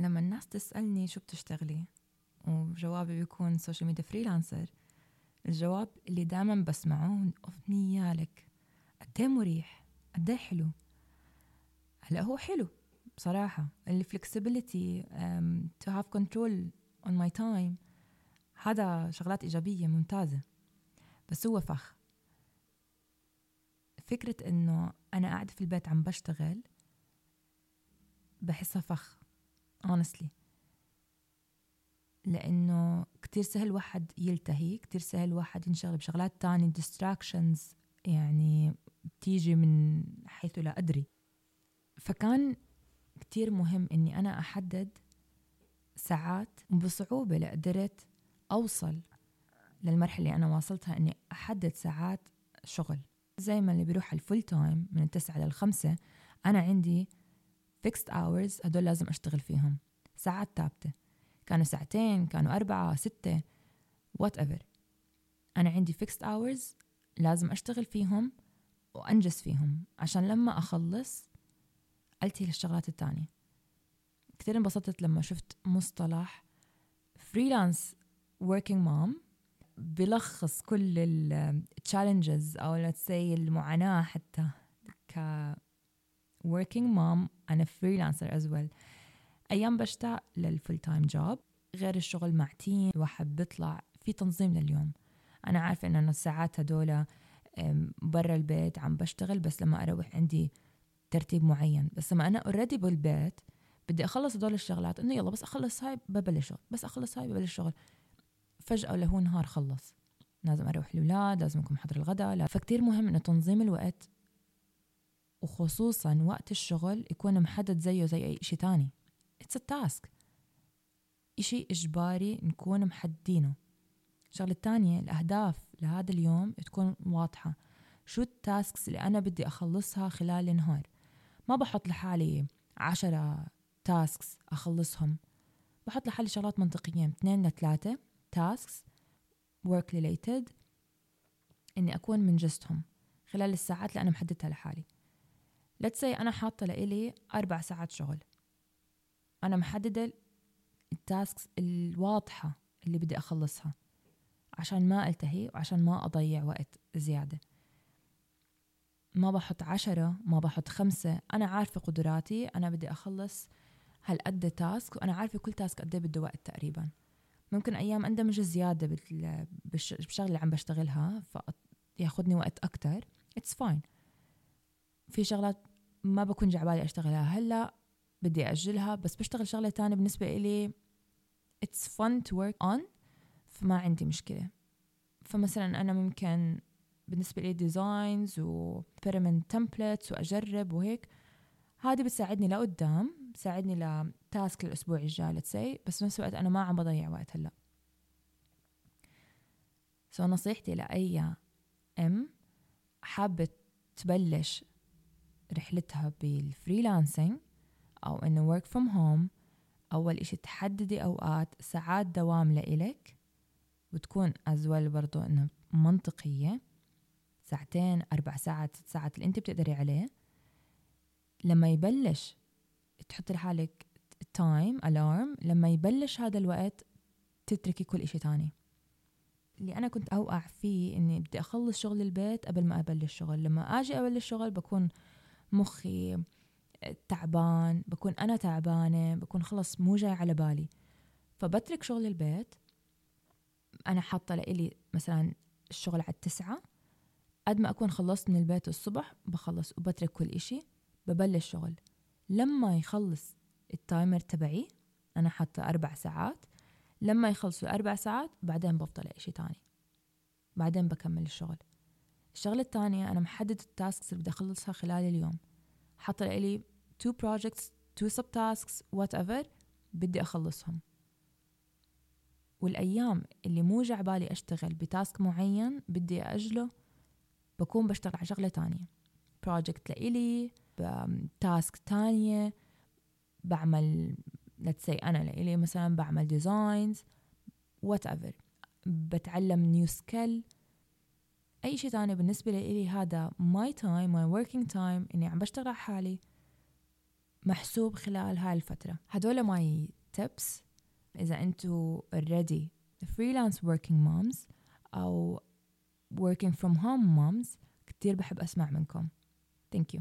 لما الناس تسألني شو بتشتغلي وجوابي بيكون social media freelancer الجواب اللي دائما بسمعه نيالك قد مريح؟ قد حلو؟ هلا هو حلو بصراحة. ال flexibility to have control on my time هذا شغلات إيجابية ممتازة. بس هو فخ. فكرة إنه أنا قاعدة في البيت عم بشتغل بحسها فخ. Honestly. لأنه كتير سهل واحد يلتهي كتير سهل واحد ينشغل بشغلات تانية distractions يعني بتيجي من حيث لا أدري. فكان كتير مهم إني أنا أحدد ساعات بصعوبة لقدرت أوصل للمرحلة اللي أنا واصلتها إني أحدد ساعات شغل. زي ما اللي بيروح الفول تايم من التسعة للخمسة أنا عندي fixed hours هدول لازم أشتغل فيهم. ساعات ثابتة. كانوا ساعتين كانوا أربعة ستة whatever أنا عندي fixed hours لازم أشتغل فيهم وأنجز فيهم عشان لما أخلص ألتهي للشغلات التانية. كتير انبسطت لما شفت مصطلح freelance working mom بلخص كل ال challenges أو let's say المعاناة حتى ك working mom أنا freelancer as well. أيام بشتاق لل full-time job غير الشغل مع team الواحد بيطلع في تنظيم لليوم. أنا عارفة إن أنا الساعات هدول برا البيت عم بشتغل بس لما أروح عندي ترتيب معين. بس لما أنا already بالبيت بدي أخلص هدول الشغلات إنه يلا بس أخلص هاي ببلش شغل بس أخلص هاي ببلش شغل. فجأة لهو النهار خلص. لازم أروح الأولاد لازم أكون محضر الغداء. فكتير مهم إنه تنظيم الوقت وخصوصا وقت الشغل يكون محدد زيه زي أي شيء تاني. It's a task. إشي إجباري نكون محددينه. الشغلة الثانية الأهداف لهذا اليوم تكون واضحة. شو ال tasks اللي أنا بدي أخلصها خلال النهار؟ ما بحط لحالي عشرة tasks أخلصهم. بحط لحالي شغلات منطقية. اثنين لثلاثة tasks work related إني أكون منجزتهم خلال الساعات اللي أنا محددتها لحالي. Let's say أنا حاطة لإلي أربع ساعات شغل. أنا محددة ال tasks الواضحة اللي بدي أخلصها عشان ما ألتهي وعشان ما أضيع وقت زيادة. ما بحط عشرة ما بحط خمسة. أنا عارفة قدراتي أنا بدي أخلص هالقد task وأنا عارفة كل task قد بده وقت تقريبا. ممكن أيام أندمج زيادة بالشغلة اللي عم بشتغلها فياخدني وقت أكتر. it's fine في شغلات ما بكون جاي عبالي أشتغلها. هلأ بدي أجلها بس بشتغل شغلة تانية بالنسبة إلي it's fun to work on فما عندي مشكلة. فمثلا أنا ممكن بالنسبة لي designs و permanent templates وأجرب وهيك. هذه بتساعدني لقدام بتساعدني ل task الأسبوع الجاي let's say بس بنفس الوقت أنا ما عم بضيع وقت هلأ. so نصيحتي لأي أم حابة تبلش رحلتها بال freelancing أو إنه work from home أول إشي تحددي أوقات ساعات دوام لإلك وتكون as well برضو إنه منطقية. ساعتين أربع ساعات ست ساعات اللي أنت بتقدري عليه. لما يبلش تحطي لحالك time alarm لما يبلش هذا الوقت تتركي كل إشي تاني. اللي أنا كنت أوقع فيه إني بدي أخلص شغل البيت قبل ما أبلش شغل. لما أجي أبلش شغل بكون مخي تعبان بكون أنا تعبانة بكون خلص مو جاي على بالي. فبترك شغل البيت. أنا حاطة لإلي مثلا الشغل على التسعة. قد ما أكون خلصت من البيت الصبح بخلص وبترك كل إشي ببلش شغل. لما يخلص ال timer تبعي أنا حاطة أربع ساعات. لما يخلصوا الأربع ساعات بعدين بفضل إشي تاني. بعدين بكمل الشغل. الشغلة الثانية أنا محدد ال tasks اللي بدي أخلصها خلال اليوم. حاطة لي two projects two subtasks whatever بدي أخلصهم. والأيام اللي مو جاي عبالي أشتغل ب task معين بدي أجله بكون بشتغل على شغلة تانية. project لإلي task تانية بعمل let's say أنا لإلي مثلا بعمل designs whatever. بتعلم new skill أي شيء تاني بالنسبة لإلي هذا my time my working time إني عم بشتغل على حالي محسوب خلال هاي الفترة. هدول ماي tips. إذا أنتوا already freelance working moms أو working from home moms كتير بحب أسمع منكم. Thank you.